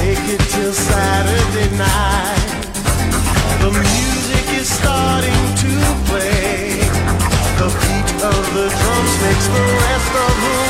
Make it till Saturday night. The music is starting to play. The beat of the drums the rest of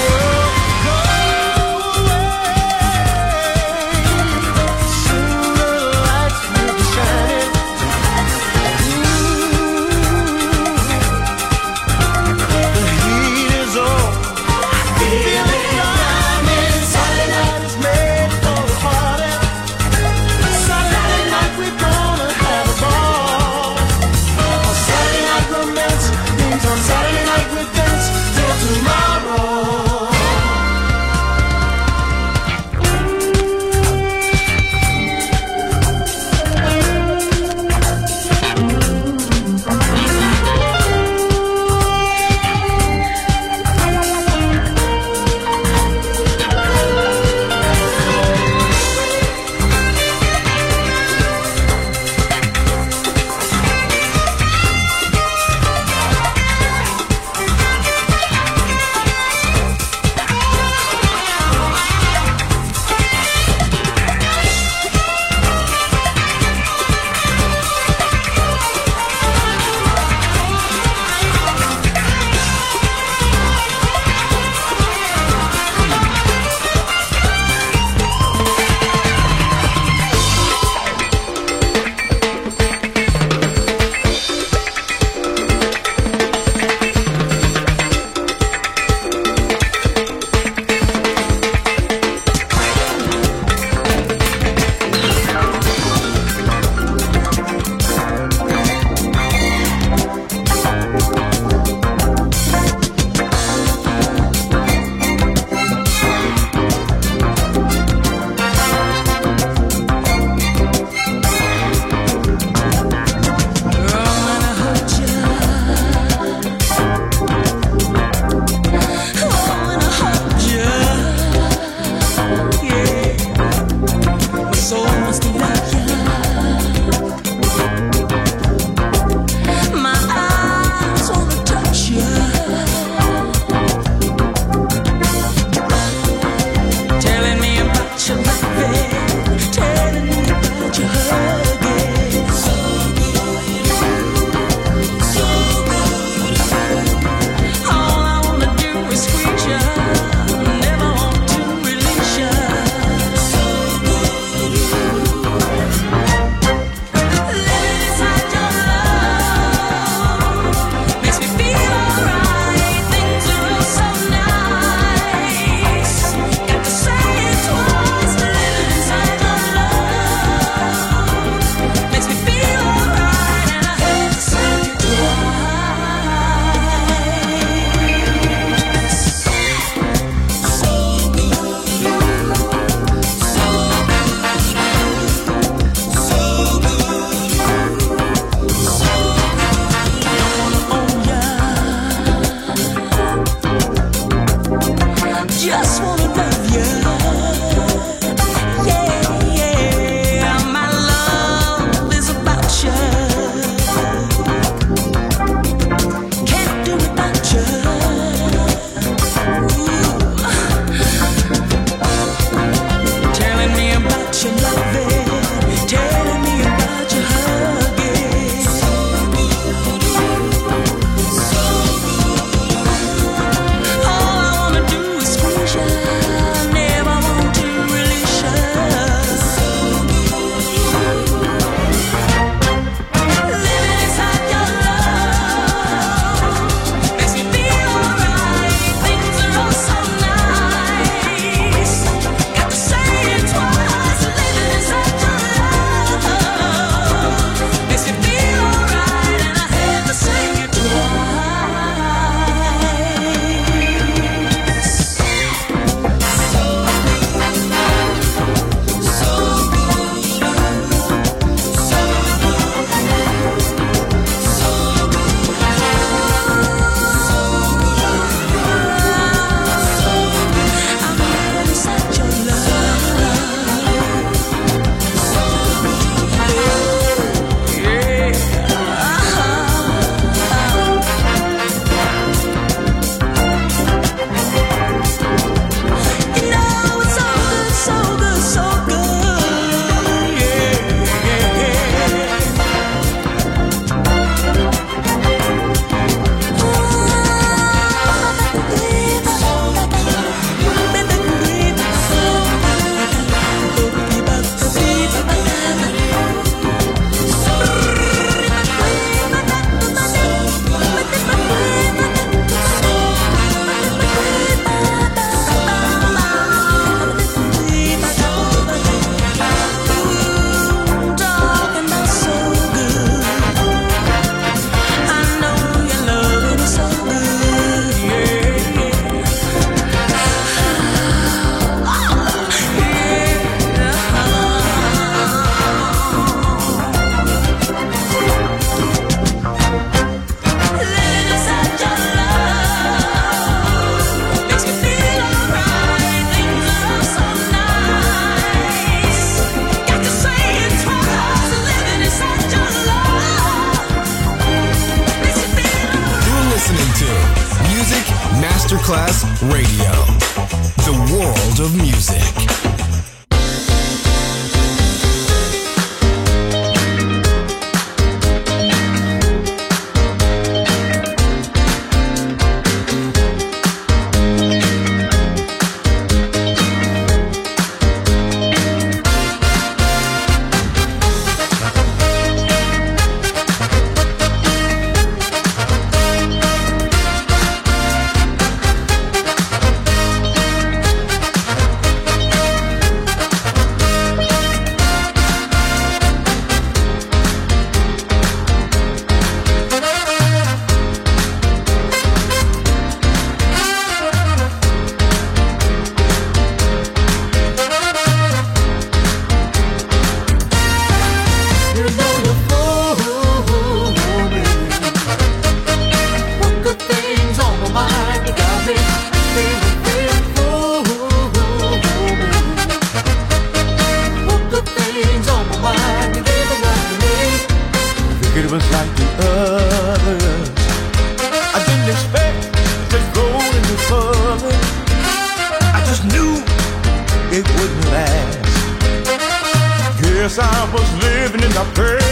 I was living in the pain.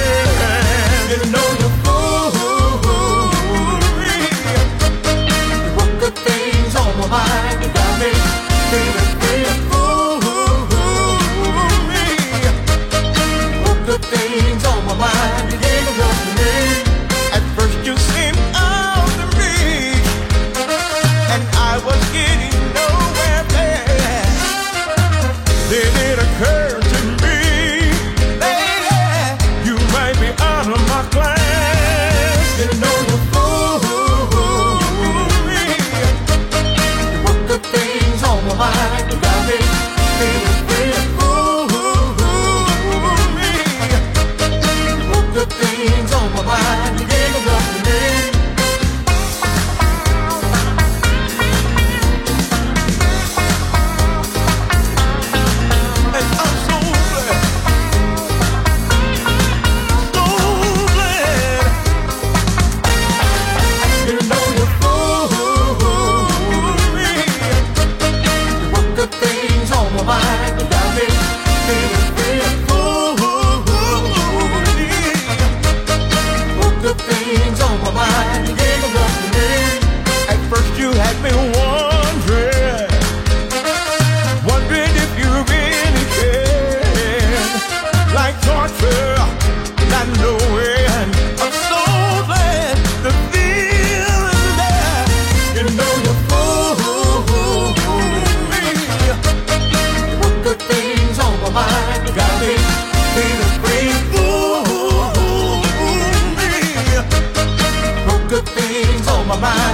my mind.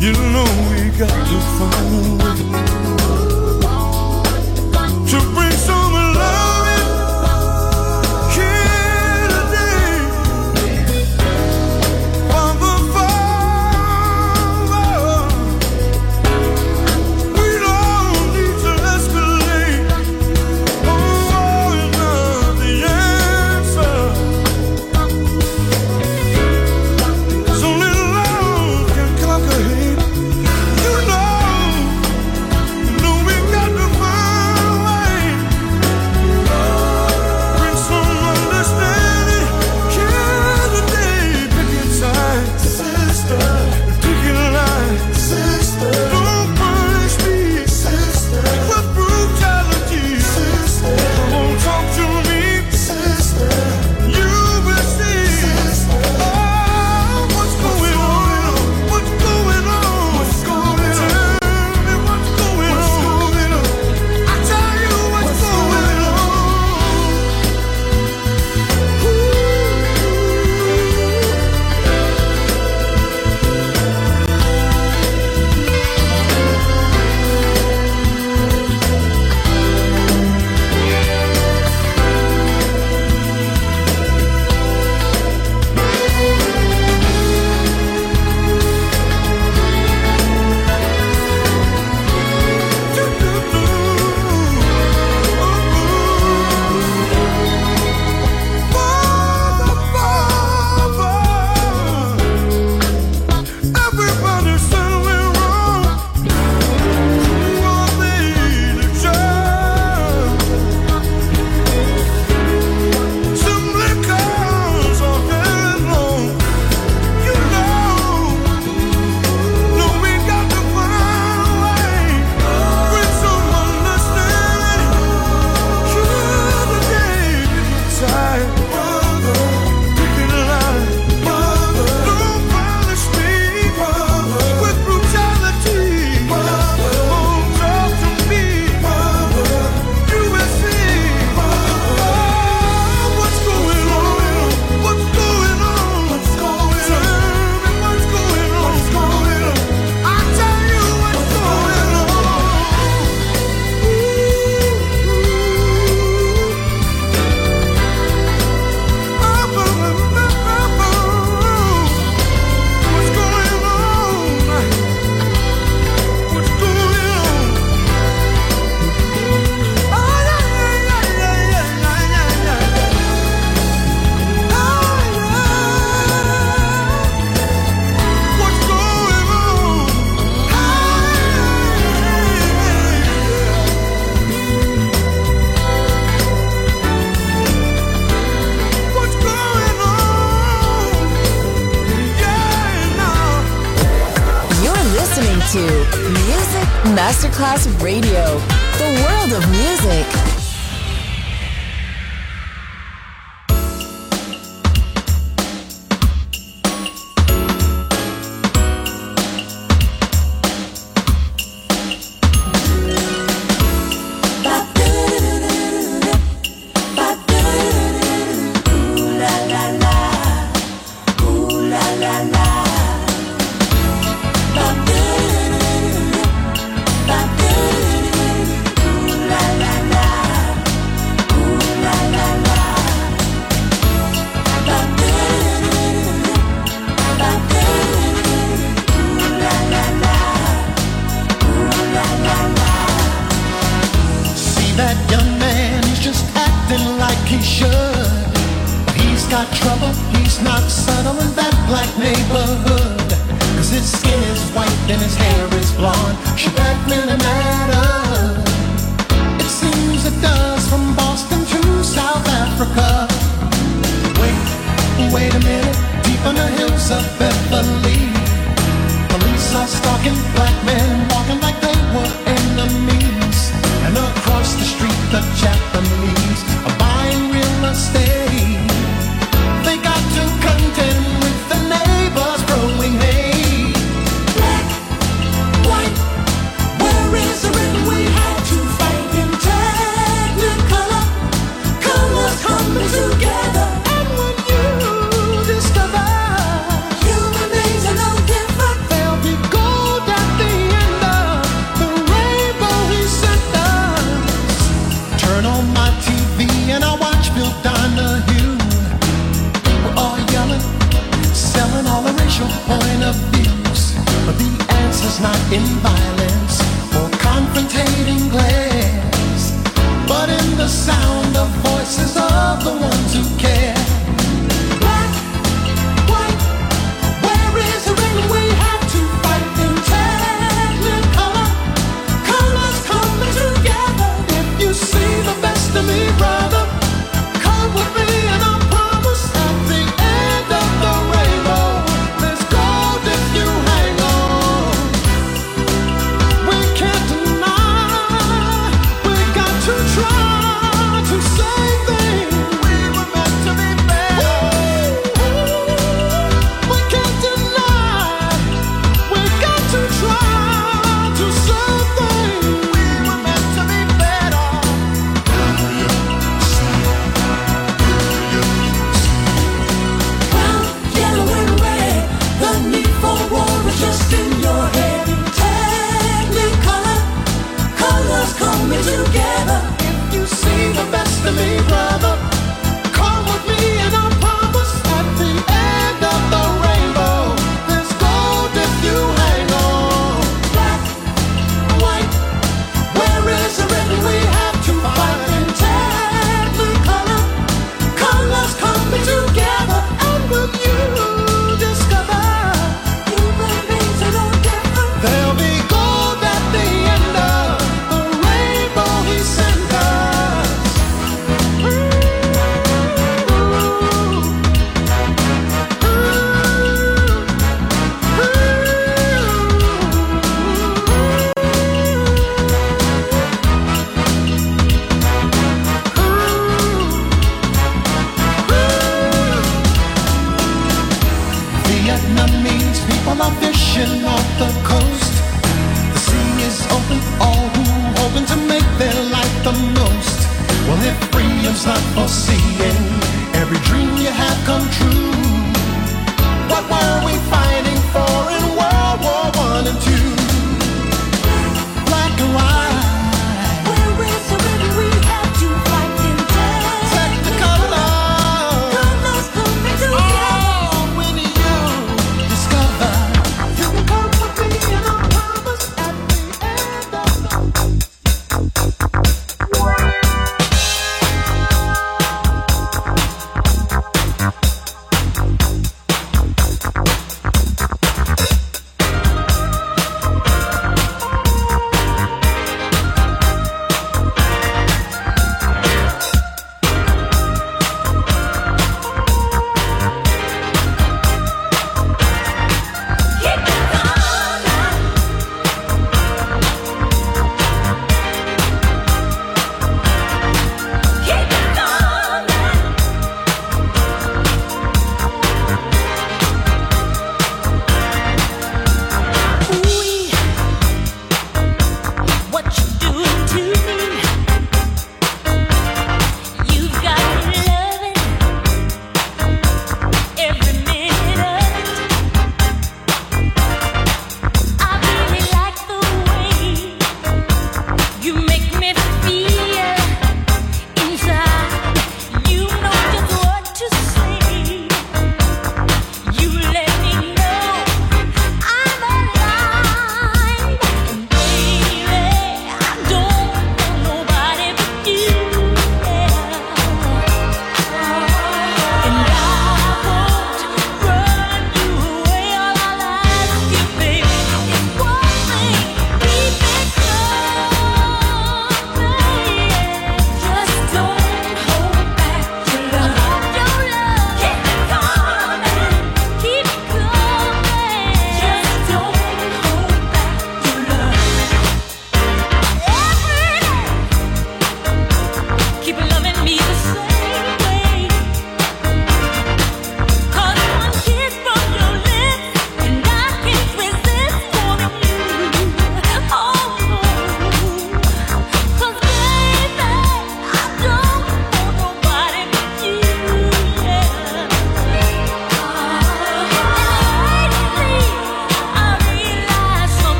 You know we got to find a way.